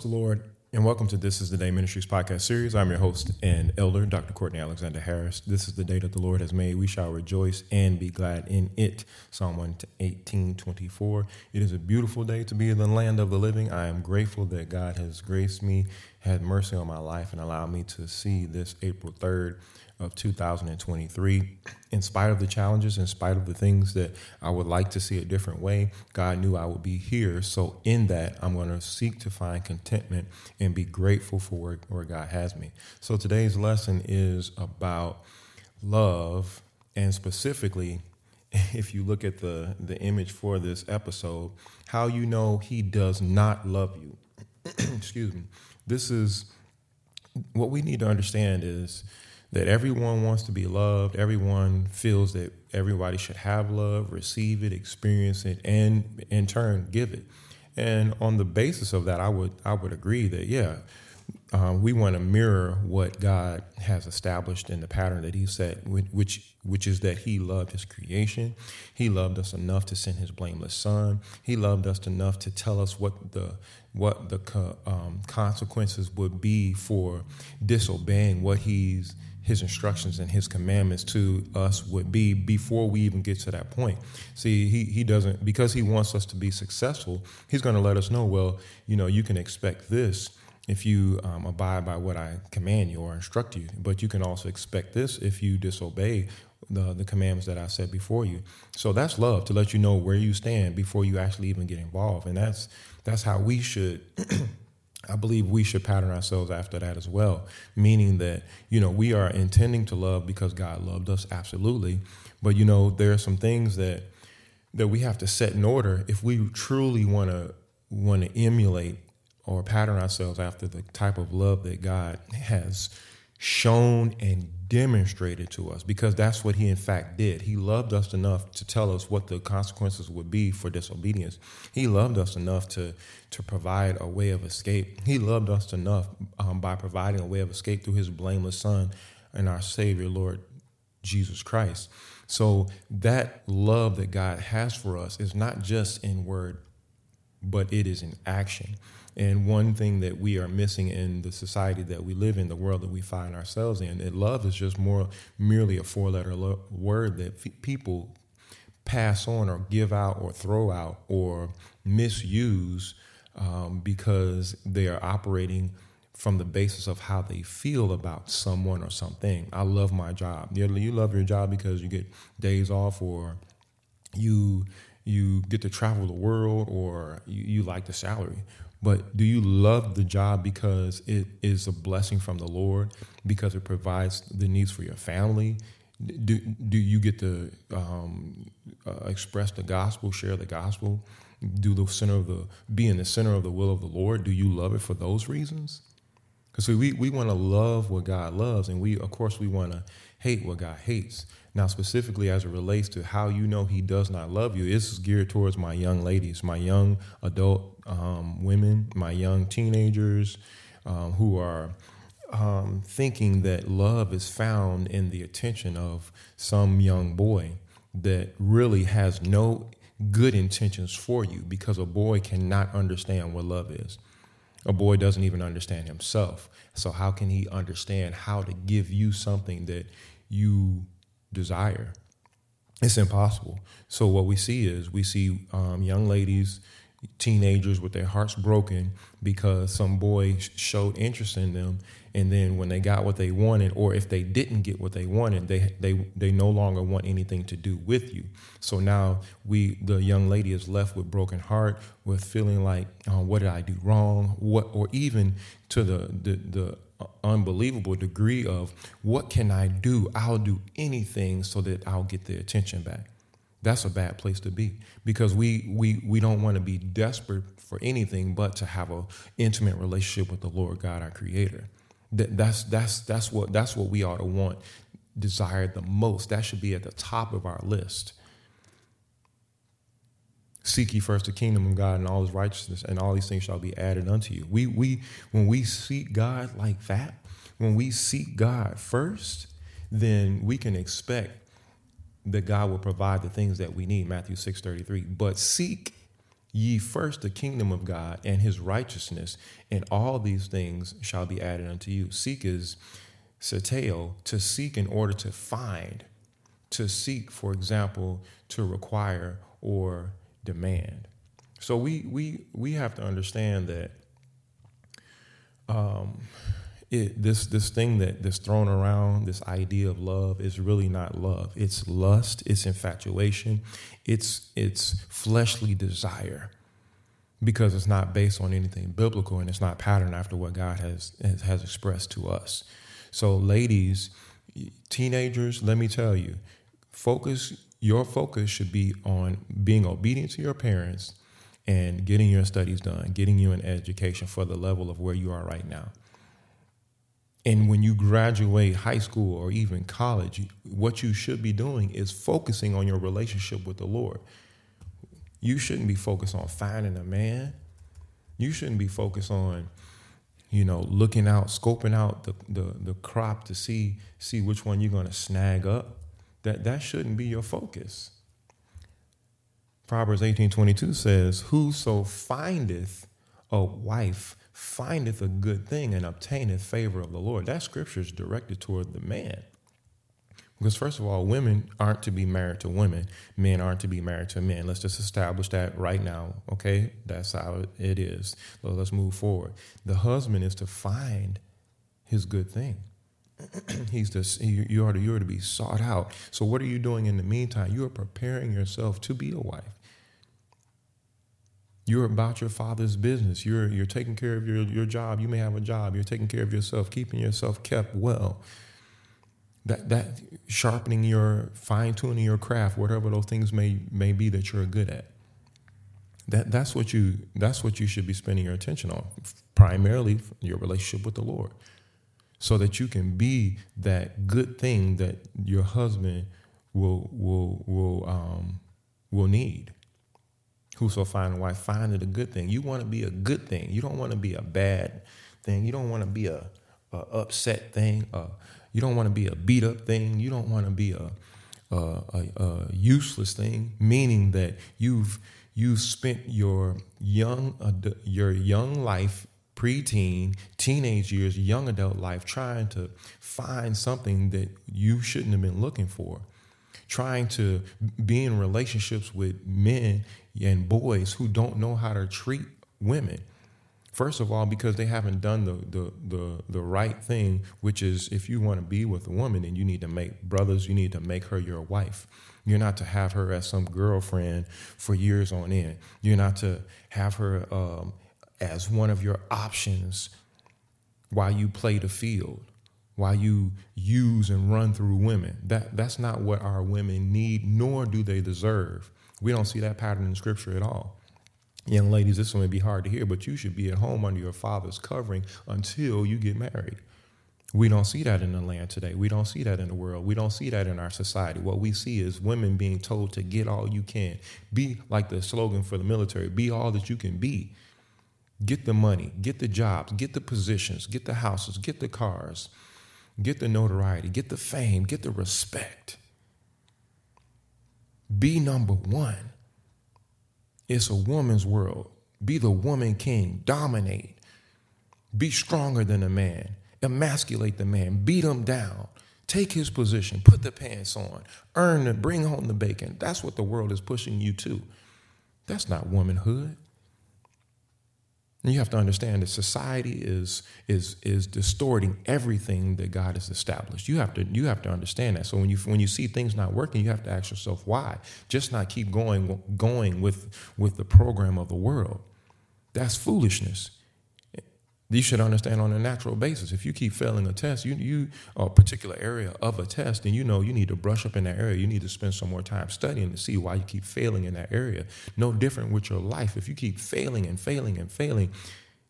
the Lord and welcome to This is the Day Ministries podcast series. I'm your host and elder, Dr. Courtney Alexander Harris. This is the day that the Lord has made. We shall rejoice and be glad in it. Psalm 118, 24. It is a beautiful day to be in the land of the living. I am grateful that God has graced me, had mercy on my life, and allowed me to see this April 3rd of 2023. In spite of the challenges, in spite of the things that I would like to see a different way, God knew I would be here. So, in that, I'm going to seek to find contentment and be grateful for where, where God has me. So, today's lesson is about love, and specifically, if you look at the, the image for this episode, how you know He does not love you. Excuse me. This is what we need to understand is that everyone wants to be loved. Everyone feels that everybody should have love, receive it, experience it, and in turn give it. And on the basis of that, I would I would agree that yeah, um, we want to mirror what God has established in the pattern that He set, which which is that He loved His creation. He loved us enough to send His blameless Son. He loved us enough to tell us what the what the um, consequences would be for disobeying what He's his instructions and his commandments to us would be before we even get to that point. See, he, he doesn't, because he wants us to be successful, he's going to let us know, well, you know, you can expect this if you um, abide by what I command you or instruct you, but you can also expect this if you disobey the, the commandments that I set before you. So that's love to let you know where you stand before you actually even get involved. And that's, that's how we should I believe we should pattern ourselves after that as well, meaning that, you know, we are intending to love because God loved us, absolutely. But, you know, there are some things that that we have to set in order if we truly want to want to emulate or pattern ourselves after the type of love that God has shown and demonstrated to us because that's what he in fact did. He loved us enough to tell us what the consequences would be for disobedience. He loved us enough to to provide a way of escape. He loved us enough um, by providing a way of escape through his blameless son and our savior Lord Jesus Christ. So that love that God has for us is not just in word but it is in action. And one thing that we are missing in the society that we live in, the world that we find ourselves in, that love is just more merely a four letter lo- word that f- people pass on or give out or throw out or misuse um, because they are operating from the basis of how they feel about someone or something. I love my job. You love your job because you get days off or you you get to travel the world or you, you like the salary but do you love the job because it is a blessing from the Lord, because it provides the needs for your family? Do, do you get to um, uh, express the gospel, share the gospel, do the center of the be in the center of the will of the Lord? Do you love it for those reasons? Because we, we want to love what God loves, and we of course we want to hate what God hates. Now, specifically as it relates to how you know He does not love you, this is geared towards my young ladies, my young adult um, women, my young teenagers um, who are um, thinking that love is found in the attention of some young boy that really has no good intentions for you because a boy cannot understand what love is. A boy doesn't even understand himself. So, how can he understand how to give you something that you desire? It's impossible. So, what we see is we see um, young ladies teenagers with their hearts broken because some boy showed interest in them and then when they got what they wanted or if they didn't get what they wanted they they they no longer want anything to do with you so now we the young lady is left with broken heart with feeling like uh, what did i do wrong what or even to the the, the unbelievable degree of what can i do i'll do anything so that i'll get the attention back that's a bad place to be because we we we don't want to be desperate for anything but to have a intimate relationship with the Lord God our creator. That, that's that's that's what that's what we ought to want desire the most. That should be at the top of our list. Seek ye first the kingdom of God and all his righteousness, and all these things shall be added unto you. We we when we seek God like that, when we seek God first, then we can expect that God will provide the things that we need, Matthew 6 33. But seek ye first the kingdom of God and his righteousness, and all these things shall be added unto you. Seek is zeteo, to seek in order to find, to seek, for example, to require or demand. So we we we have to understand that um, it, this this thing that that's thrown around, this idea of love, is really not love. It's lust. It's infatuation. It's it's fleshly desire, because it's not based on anything biblical and it's not patterned after what God has has, has expressed to us. So, ladies, teenagers, let me tell you, focus. Your focus should be on being obedient to your parents and getting your studies done, getting you an education for the level of where you are right now. And when you graduate high school or even college, what you should be doing is focusing on your relationship with the Lord. You shouldn't be focused on finding a man. You shouldn't be focused on, you know, looking out, scoping out the, the, the crop to see see which one you're gonna snag up. That that shouldn't be your focus. Proverbs 18:22 says, Whoso findeth a wife findeth a good thing and obtaineth favor of the Lord. That scripture is directed toward the man. Because, first of all, women aren't to be married to women, men aren't to be married to men. Let's just establish that right now, okay? That's how it is. So let's move forward. The husband is to find his good thing. He's to, you are to, you are to be sought out. So, what are you doing in the meantime? You are preparing yourself to be a wife. You're about your father's business. You're you're taking care of your, your job. You may have a job. You're taking care of yourself, keeping yourself kept well. That that sharpening your fine tuning your craft, whatever those things may may be that you're good at. That that's what you that's what you should be spending your attention on. Primarily your relationship with the Lord. So that you can be that good thing that your husband will will will um will need. Whoso find a wife, find it a good thing. You want to be a good thing. You don't want to be a bad thing. You don't want to be a, a upset thing. Uh, you don't want to be a beat up thing. You don't want to be a, a, a, a useless thing. Meaning that you've you've spent your young your young life preteen, teenage years, young adult life trying to find something that you shouldn't have been looking for. Trying to be in relationships with men and boys who don't know how to treat women. First of all, because they haven't done the, the, the, the right thing, which is if you want to be with a woman, then you need to make brothers, you need to make her your wife. You're not to have her as some girlfriend for years on end. You're not to have her um, as one of your options while you play the field, while you use and run through women. That, that's not what our women need, nor do they deserve. We don't see that pattern in scripture at all. Young ladies, this may be hard to hear, but you should be at home under your father's covering until you get married. We don't see that in the land today. We don't see that in the world. We don't see that in our society. What we see is women being told to get all you can. Be like the slogan for the military be all that you can be. Get the money, get the jobs, get the positions, get the houses, get the cars, get the notoriety, get the fame, get the respect. Be number one. It's a woman's world. Be the woman king. Dominate. Be stronger than a man. Emasculate the man. Beat him down. Take his position. Put the pants on. Earn it. Bring home the bacon. That's what the world is pushing you to. That's not womanhood. And you have to understand that society is is is distorting everything that God has established. You have to you have to understand that. So when you when you see things not working, you have to ask yourself why. Just not keep going going with with the program of the world. That's foolishness you should understand on a natural basis. If you keep failing a test, you you a particular area of a test, and you know you need to brush up in that area. You need to spend some more time studying to see why you keep failing in that area. No different with your life. If you keep failing and failing and failing,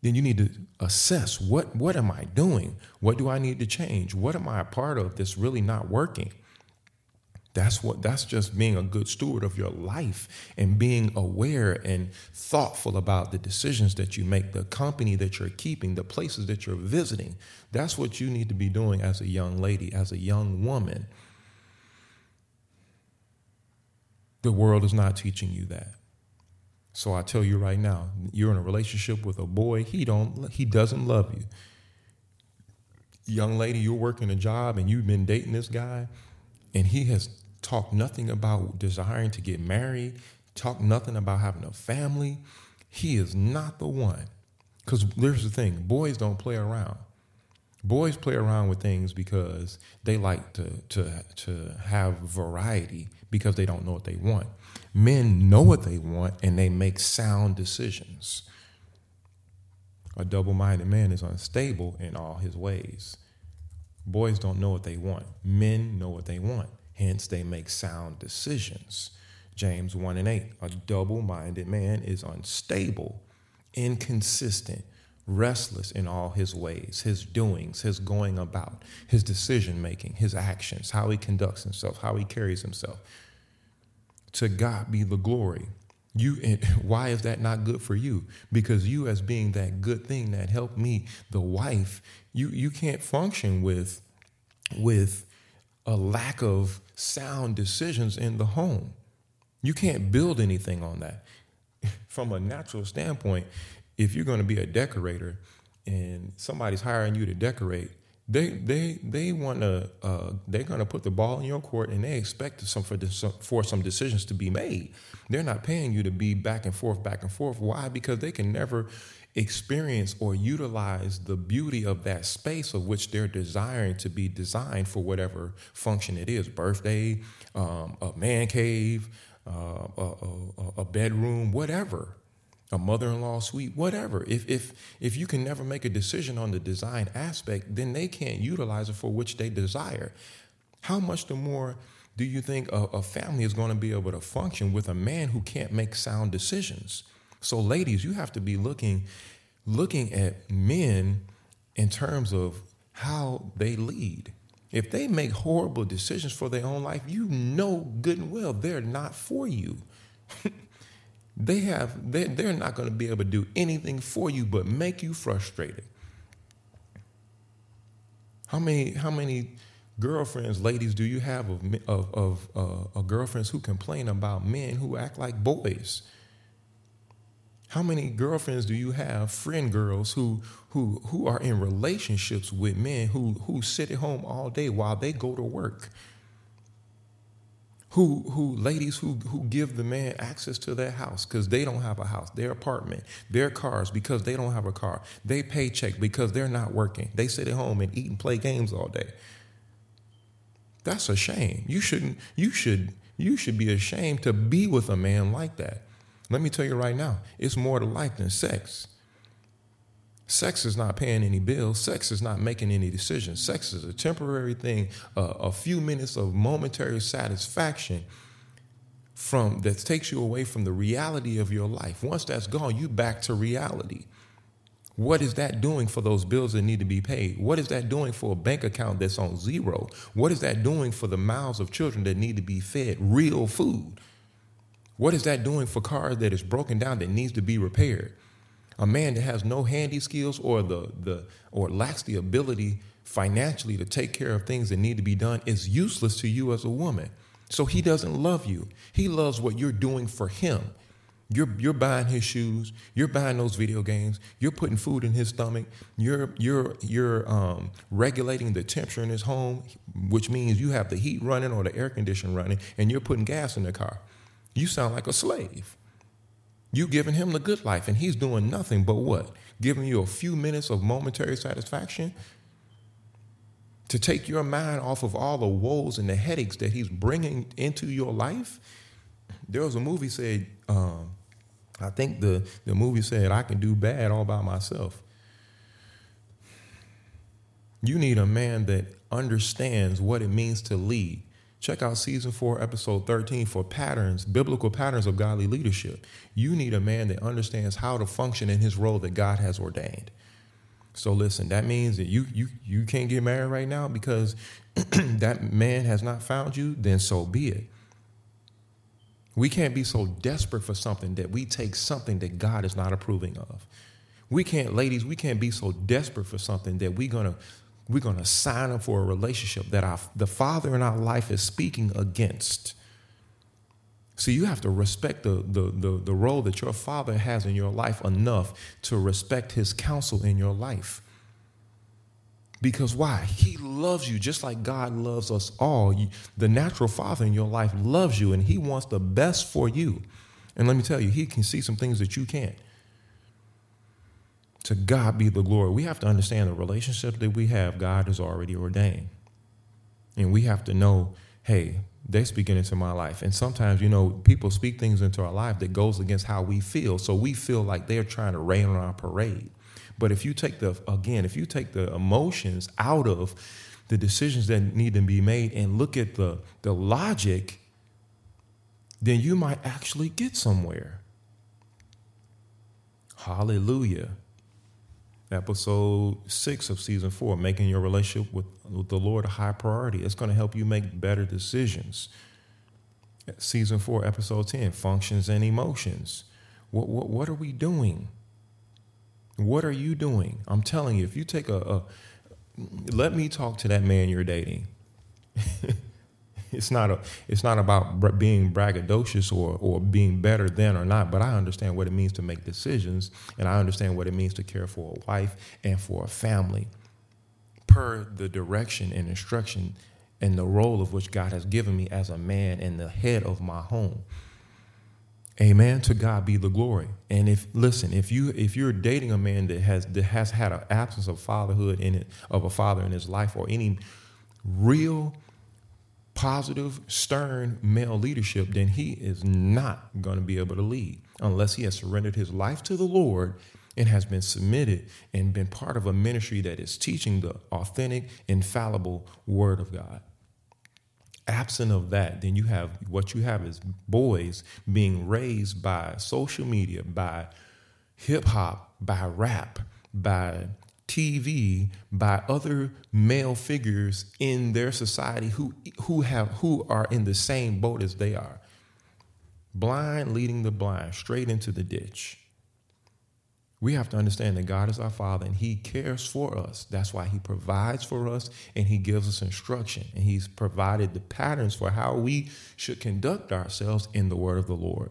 then you need to assess what what am I doing? What do I need to change? What am I a part of that's really not working? That's what that's just being a good steward of your life and being aware and thoughtful about the decisions that you make, the company that you're keeping, the places that you're visiting. That's what you need to be doing as a young lady, as a young woman. The world is not teaching you that. So I tell you right now, you're in a relationship with a boy, he don't he doesn't love you. Young lady, you're working a job and you've been dating this guy and he has talked nothing about desiring to get married, talk nothing about having a family. He is not the one. Cuz there's the thing, boys don't play around. Boys play around with things because they like to to to have variety because they don't know what they want. Men know what they want and they make sound decisions. A double minded man is unstable in all his ways. Boys don't know what they want. Men know what they want. Hence, they make sound decisions. James 1 and 8. A double minded man is unstable, inconsistent, restless in all his ways, his doings, his going about, his decision making, his actions, how he conducts himself, how he carries himself. To God be the glory. You why is that not good for you? Because you as being that good thing that help meet, the wife, you you can't function with with a lack of sound decisions in the home. You can't build anything on that. From a natural standpoint, if you're going to be a decorator and somebody's hiring you to decorate, they they they want to uh, they're going to put the ball in your court and they expect some for this, for some decisions to be made. They're not paying you to be back and forth, back and forth. Why? Because they can never experience or utilize the beauty of that space of which they're desiring to be designed for whatever function it is birthday um, a man cave uh, a, a, a bedroom whatever a mother-in-law suite, whatever. If if if you can never make a decision on the design aspect, then they can't utilize it for which they desire. How much the more do you think a, a family is going to be able to function with a man who can't make sound decisions? So, ladies, you have to be looking looking at men in terms of how they lead. If they make horrible decisions for their own life, you know good and well they're not for you. they have they they're not going to be able to do anything for you but make you frustrated. How many how many girlfriends ladies do you have of of, of uh, of girlfriends who complain about men who act like boys? How many girlfriends do you have friend girls who who who are in relationships with men who who sit at home all day while they go to work who who ladies who who give the man access to their house because they don't have a house, their apartment, their cars because they don't have a car, they paycheck because they're not working. They sit at home and eat and play games all day. That's a shame. You shouldn't. You should. You should be ashamed to be with a man like that. Let me tell you right now, it's more to life than sex. Sex is not paying any bills. Sex is not making any decisions. Sex is a temporary thing, uh, a few minutes of momentary satisfaction from that takes you away from the reality of your life. Once that's gone, you back to reality. What is that doing for those bills that need to be paid? What is that doing for a bank account that's on zero? What is that doing for the mouths of children that need to be fed real food? What is that doing for cars that is broken down that needs to be repaired? A man that has no handy skills or the the or lacks the ability financially to take care of things that need to be done is useless to you as a woman. So he doesn't love you. He loves what you're doing for him. You're you're buying his shoes. You're buying those video games. You're putting food in his stomach. You're you're you're um, regulating the temperature in his home, which means you have the heat running or the air conditioner running, and you're putting gas in the car. You sound like a slave. You giving him the good life, and he's doing nothing but what? Giving you a few minutes of momentary satisfaction to take your mind off of all the woes and the headaches that he's bringing into your life. There was a movie said, um, I think the, the movie said, I can do bad all by myself. You need a man that understands what it means to lead. Check out season four, episode 13 for patterns, biblical patterns of godly leadership. You need a man that understands how to function in his role that God has ordained. So listen, that means that you you you can't get married right now because that man has not found you, then so be it. We can't be so desperate for something that we take something that God is not approving of. We can't, ladies, we can't be so desperate for something that we're gonna we're going to sign up for a relationship that our, the Father in our life is speaking against. See, you have to respect the, the, the, the, role that your father has in your life enough to respect his counsel in your life. Because why? He loves you just like God loves us all. the natural father in your life loves you and he wants the best for you. And let me tell you, he can see some things that you can't. To God be the glory. We have to understand the relationship that we have, God has already ordained. And we have to know, hey, they're speaking into my life. And sometimes, you know, people speak things into our life that goes against how we feel. So we feel like they're trying to rain on our parade. But if you take the, again, if you take the emotions out of the decisions that need to be made and look at the, the logic, then you might actually get somewhere. Hallelujah episode six of season four, making your relationship with, with the Lord a high priority. It's going to help you make better decisions. Season four, episode 10, functions and emotions. What, what, what are we doing? What are you doing? I'm telling you, if you take a, a let me talk to that man you're dating. it's not a it's not about being braggadocious or or being better than or not but i understand what it means to make decisions and i understand what it means to care for a wife and for a family per the direction and instruction and the role of which god has given me as a man and the head of my home. Amen. To god be the glory. And if listen if you if you're dating a man that has that has had an absence of fatherhood in it of a father in his life or any real positive, stern male leadership, then he is not going to be able to lead unless he has surrendered his life to the Lord and has been submitted and been part of a ministry that is teaching the authentic, infallible Word of God. Absent of that, then you have what you have is boys being raised by social media, by hip hop, by rap, by TV by other male figures in their society who who have who are in the same boat as they are. Blind leading the blind straight into the ditch. We have to understand that God is our Father and He cares for us. That's why He provides for us and He gives us instruction. And He's provided the patterns for how we should conduct ourselves in the Word of the Lord.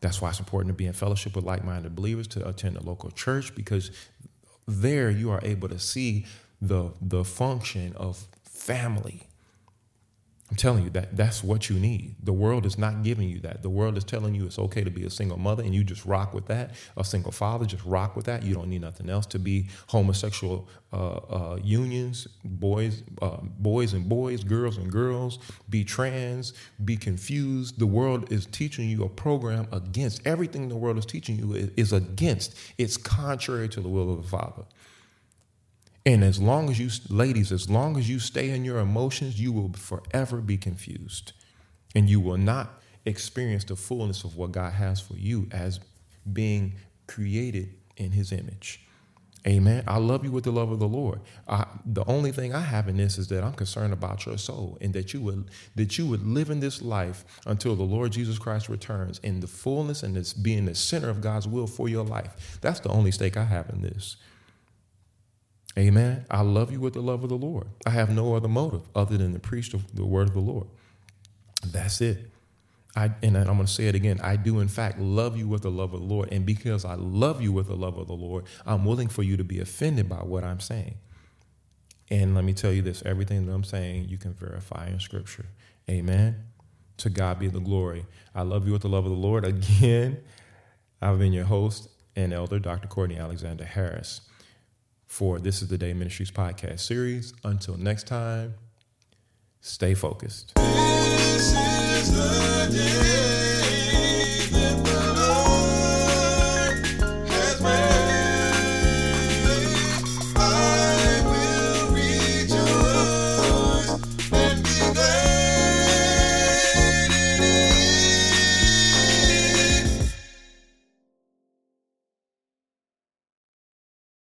That's why it's important to be in fellowship with like minded believers, to attend a local church, because there you are able to see the the function of family. I'm telling you that that's what you need. The world is not giving you that. The world is telling you it's okay to be a single mother and you just rock with that. A single father, just rock with that. You don't need nothing else to be homosexual uh, uh, unions, boys, uh, boys and boys, girls and girls. Be trans, be confused. The world is teaching you a program against everything. The world is teaching you is, is against. It's contrary to the will of the Father. And as long as you, ladies, as long as you stay in your emotions, you will forever be confused. And you will not experience the fullness of what God has for you as being created in his image. Amen. I love you with the love of the Lord. I, the only thing I have in this is that I'm concerned about your soul and that you would that you would live in this life until the Lord Jesus Christ returns in the fullness and this being the center of God's will for your life. That's the only stake I have in this. Amen. I love you with the love of the Lord. I have no other motive other than to preach the, the word of the Lord. That's it. I, and I'm going to say it again. I do, in fact, love you with the love of the Lord. And because I love you with the love of the Lord, I'm willing for you to be offended by what I'm saying. And let me tell you this everything that I'm saying, you can verify in Scripture. Amen. To God be the glory. I love you with the love of the Lord. Again, I've been your host and elder, Dr. Courtney Alexander Harris for This is the Day Ministries podcast series. Until next time, stay focused.